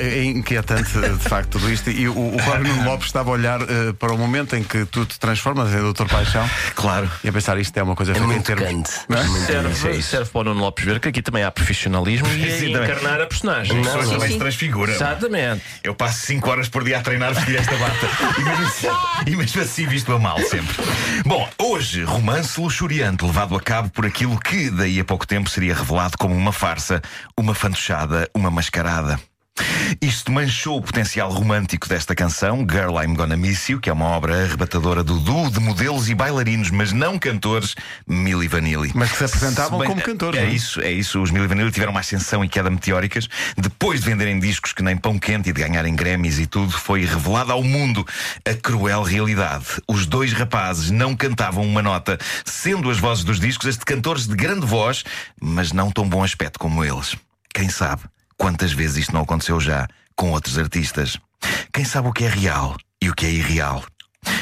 É inquietante de facto tudo isto. E o, o Cláudio Nuno Lopes estava a olhar uh, para o momento em que tu te transformas em Doutor Paixão. Claro. E a pensar isto é uma coisa É muito termos. cante. Não é? Serve, serve para o Nuno Lopes ver que aqui também há profissionalismo e Sim, a também. encarnar a personagem. Não, também se transfiguram. Exatamente. Eu passo 5 horas por dia a treinar vestir esta bata. E mesmo, assim, e mesmo assim visto a mal sempre. Bom, hoje, romance luxuriante levado a cabo por aquilo que daí a pouco tempo seria revelado como uma farsa, uma fantochada, uma mascarada. Isto manchou o potencial romântico desta canção, Girl I'm Gonna Miss You, que é uma obra arrebatadora do duo de modelos e bailarinos, mas não cantores, Milli Vanilli. Mas que se apresentavam Se bem- como cantores. É é? isso, é isso. Os Milli Vanilli tiveram uma ascensão e queda meteóricas. Depois de venderem discos que nem pão quente e de ganharem Grammys e tudo, foi revelada ao mundo a cruel realidade. Os dois rapazes não cantavam uma nota, sendo as vozes dos discos as de cantores de grande voz, mas não tão bom aspecto como eles. Quem sabe quantas vezes isto não aconteceu já com outros artistas? Quem sabe o que é real e o que é irreal?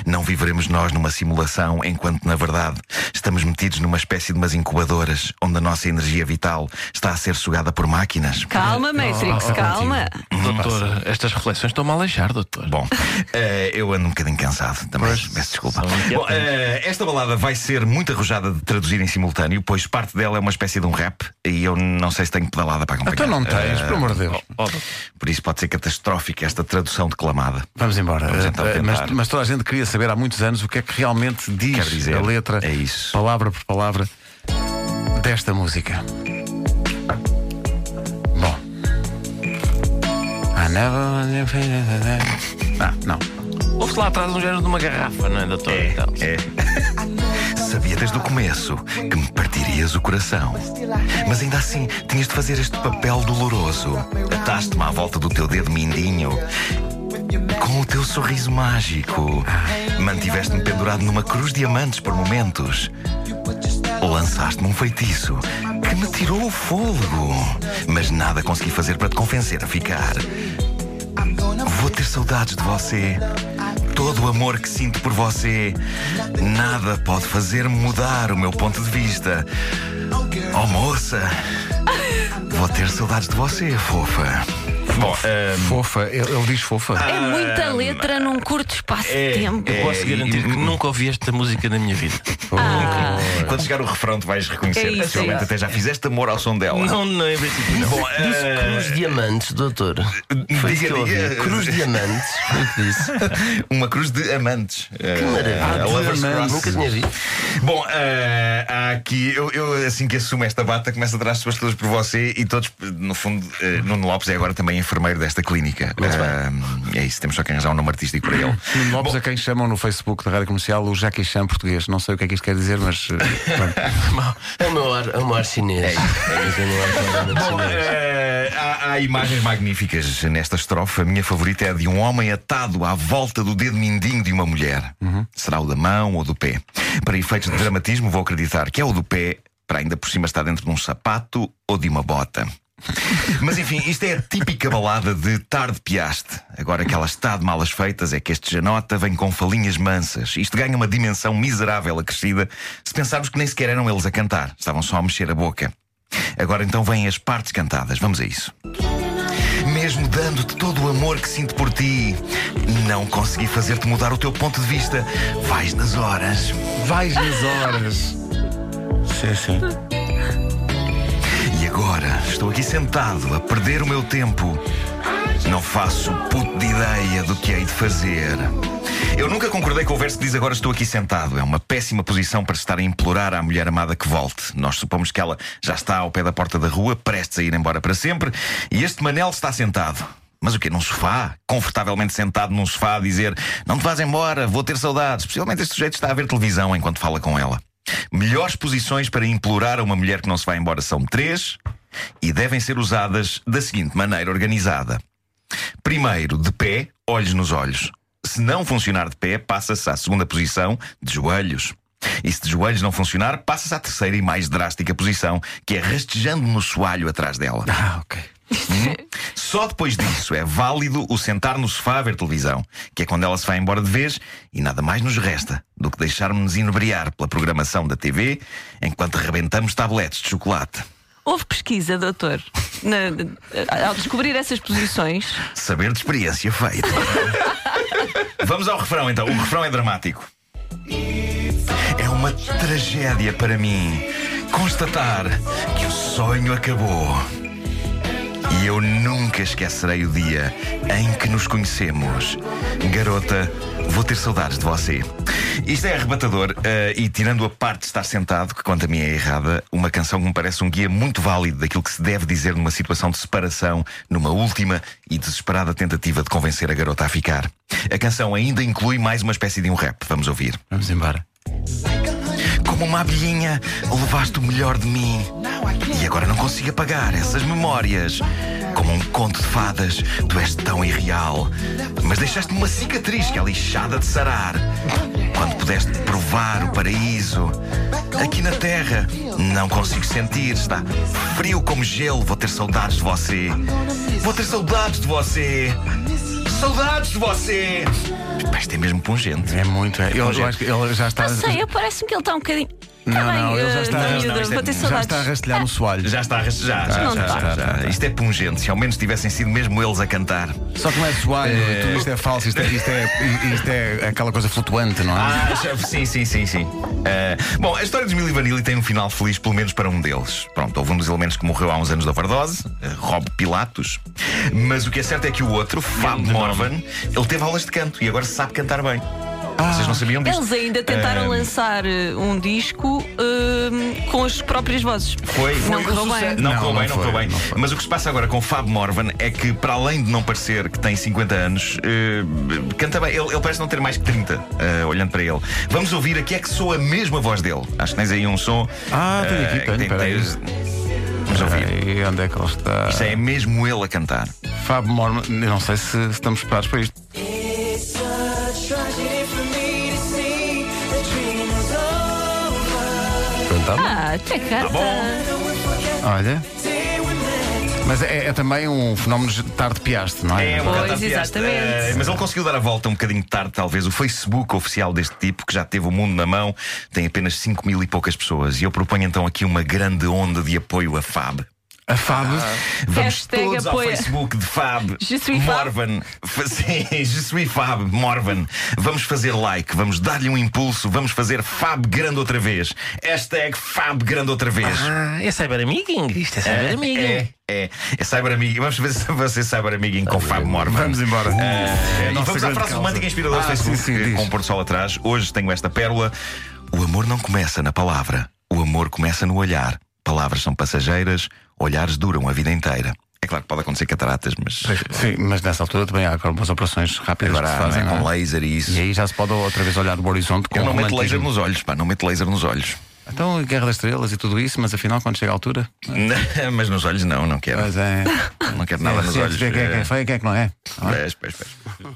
Não viveremos nós numa simulação enquanto, na verdade, estamos metidos numa espécie de umas incubadoras onde a nossa energia vital está a ser sugada por máquinas. Calma, Matrix, calma. Doutor, estas reflexões estão-me a aleijar, doutor. Bom, eh, eu ando um bocadinho cansado também. Pois. Peço desculpa. Bom, eh, esta balada vai ser muito arrojada de traduzir em simultâneo, pois parte dela é uma espécie de um rap e eu não sei se tenho pedalada para acompanhar. Então não tens, Eh, pelo amor de Deus. Oh, doutor. por isso pode ser catastrófica esta tradução declamada. Vamos embora. Vamos então Eh, mas, mas toda a gente queria saber há muitos anos o que é que realmente diz dizer, a letra, é palavra por palavra, desta música. Ah, não. Ouve-se lá atrás um género de uma garrafa, não é, doutor? Então, É. Sabia desde o começo que me partirias o coração. Mas ainda assim, tinhas de fazer este papel doloroso. Ataste-me à volta do teu dedo mindinho. Com o teu sorriso mágico. Mantiveste-me pendurado numa cruz de amantes por momentos. Lançaste-me um feitiço que me tirou o fôlego. Mas nada consegui fazer para te convencer a ficar. Vou ter saudades de você. Todo o amor que sinto por você, nada pode fazer mudar o meu ponto de vista. Oh, moça, vou ter saudades de você, fofa. Bom, ehm, Fofa, ele, ele diz fofa. É muita letra num curto espaço é, de tempo. é, posso garantir e- que nunca ouvi esta música na minha vida. Ah, quando chegar o refrão, tu vais reconhecer. É isso, Possivelmente é isso. até já fizeste amor ao som dela. Não, não, em princípio não. Bom, Disse eh, Cruz Diamantes, doutor. Foi diga, que eu ouvi. diga. Cruz Diamantes, foi o que disse. uma cruz de amantes. Que maravilha. a de Lover's amantes. Nunca tinha visto. Bom, eh, há aqui, eu, eu, assim que assumo esta bata, começo a dar as pessoas todas por você e todos, no fundo, eh, Nuno Lopes é agora também enfermeiro desta clínica. Eh, é isso, temos só que arranjar um nome artístico para ele. Nuno Lopes a quem chamam no Facebook da Rádio Comercial o Jackie Chan português. Não sei o que é que isto quer dizer, mas. eh. É o meu ar, é o meu ar chinês. É. É o meu ar claramente Bom, chinês. eh, há, há imagens magníficas nesta estrofe. A minha favorita é a de um homem atado à volta do dedo mindinho de uma mulher. Será o da mão ou do pé? Para efeitos de dramatismo, vou acreditar que é o do pé, para ainda por cima estar dentro de um sapato ou de uma bota. Mas enfim, isto é a típica balada de tarde piaste. Agora que ela está de malas feitas, é que este Janota vem com falinhas mansas. Isto ganha uma dimensão miserável acrescida se pensarmos que nem sequer eram eles a cantar, estavam só a mexer a boca. Agora então vêm as partes cantadas, vamos a isso. Mesmo dando-te todo o amor que sinto por ti, não consegui fazer-te mudar o teu ponto de vista. Vais nas horas. Vais nas horas. Sim, sim. E agora estou aqui sentado a perder o meu tempo. Não faço puto de ideia do que hei de fazer. Eu nunca concordei com o verso que diz agora estou aqui sentado. É uma péssima posição para estar a implorar à mulher amada que volte. Nós supomos que ela já está ao pé da porta da rua, prestes a ir embora para sempre, e este Manel está sentado. Mas o quê? Num sofá? Confortavelmente sentado num sofá a dizer não te vás embora, vou ter saudades. Possivelmente este sujeito está a ver televisão enquanto fala com ela. Melhores posições para implorar a uma mulher que não se vai embora são três e devem ser usadas da seguinte maneira organizada. Primeiro, de pé, olhos nos olhos. Se não funcionar de pé, passa-se à segunda posição, de joelhos. E se de joelhos não funcionar, passa-se à terceira e mais drástica posição, que é rastejando no soalho atrás dela. Ah, ok. Só depois disso é válido o sentar no sofá a ver televisão, que é quando ela se vai embora de vez e nada mais nos resta do que deixarmos-nos inebriar pela programação da TV enquanto rebentamos tabletes de chocolate. Houve pesquisa, doutor, na- na- ao descobrir essas posições. Saber de experiência feito. Vamos ao refrão então. O refrão é dramático. É uma tragédia para mim constatar que o sonho acabou. Eu nunca esquecerei o dia em que nos conhecemos. Garota, vou ter saudades de você. Isto é arrebatador eh, e, tirando a parte de estar sentado, que quanto a mim é errada, uma canção que me parece um guia muito válido daquilo que se deve dizer numa situação de separação, numa última e desesperada tentativa de convencer a garota a ficar. A canção ainda inclui mais uma espécie de um rap. Vamos ouvir. Vamos embora. Como uma abelhinha, levaste o melhor de mim. E agora não consigo apagar essas memórias. Como um conto de fadas, tu és tão irreal. Mas deixaste-me uma cicatriz que é lixada de sarar. Quando pudeste provar o paraíso. Aqui na terra, não consigo sentir. Está frio como gelo. Vou ter saudades de você. Vou ter saudades de você. Saudades de você. Pá, Isto é mesmo pungente. É muito. É. Eu, eu acho que ele já está. Não sei, parece-me que ele está um bocadinho. Não, Tá bem, não, ele já eh, está- não, não, miúda, isto é- vou ter já saudades. está a rastelhar no soalho. Já está, já, Não já, está. já, já. Isto é pungente. Se ao menos tivessem sido mesmo eles a cantar. Só que não é soalho, tudo isto é falso, isto é, isto, é, isto é aquela coisa flutuante, não é? Ah, já- sim, sim, sim, sim. Ah, bom, a história dos Milli Vanilli tem um final feliz, pelo menos para um deles. Pronto, houve um dos elementos que morreu há uns anos de overdose, eh, Rob Pilatos. Mas o que é certo é que o outro, Fab Morvan, ele teve aulas de canto e agora sabe cantar bem. Vocês não sabiam disto? Eles ainda tentaram Ah, lançar eh, um disco eh, com as próprias vozes. Foi, Não foi correu bem. Não, Não, correu não bem, não foi, correu bem. foi. Mas o que se passa agora com o Fab Morvan é que, para além de não parecer que tem 50 anos, eh, canta bem. Ele, ele parece não ter mais que 30, eh, olhando para ele. Vamos ouvir aqui é que soa mesmo a voz dele. Acho que tens aí um som. Ah, tenho aqui, tem- tens- Vamos ouvir. E onde é que ele está? Isto é mesmo ele a cantar. Fábio Mormon, eu não sei se, se estamos preparados para isto. Ah, até canta. Olha. Mas é, é também um fenómeno de tarde piaste, não é? É um Pois, exatamente. Eh, mas ele conseguiu dar a volta um bocadinho tarde, talvez. O Facebook oficial deste tipo, que já teve o mundo na mão, tem apenas 5 mil e poucas pessoas. E eu proponho então aqui uma grande onda de apoio a Fab. A Fab. Vamos Hashtag todos apoia. ao Facebook de Fab Je suis Fab. Morvan. Fa- Sim, Je suis Fab Morvan. Vamos fazer like, vamos dar-lhe um impulso, vamos fazer Fab grande outra vez. Hashtag Fab grande outra vez. Ah, é cyber amiguing. Isto é cyber amiguing. É, é, é Cyber Amiguing. Vamos ver se vai ser Cyber Amiguing com Fab Morvan. Vamos embora. Eh, e Nossa vamos à grande frase causa. romântica inspiradora do Ah, Facebook sim, sim, eh, diz. com o Porto Sol atrás. Hoje tenho esta pérola. O amor não começa na palavra. O amor começa no olhar. Palavras são passageiras, olhares duram a vida inteira. É claro que pode acontecer cataratas, mas Sim, mas nessa altura também há algumas operações rápidas agora que se há, fazem. não é? não com é? laser e isso. E aí já se pode outra vez olhar no horizonte com Eu não meto laser nos olhos, pá, não meto laser nos olhos. Então, Guerra das Estrelas e tudo isso, mas afinal, quando chega a altura. mas nos olhos não, não quero. Mas é. Não quero nada é, nos olhos. Quem é que é feio, quem é que não é? Não é? Pois, pois, pois.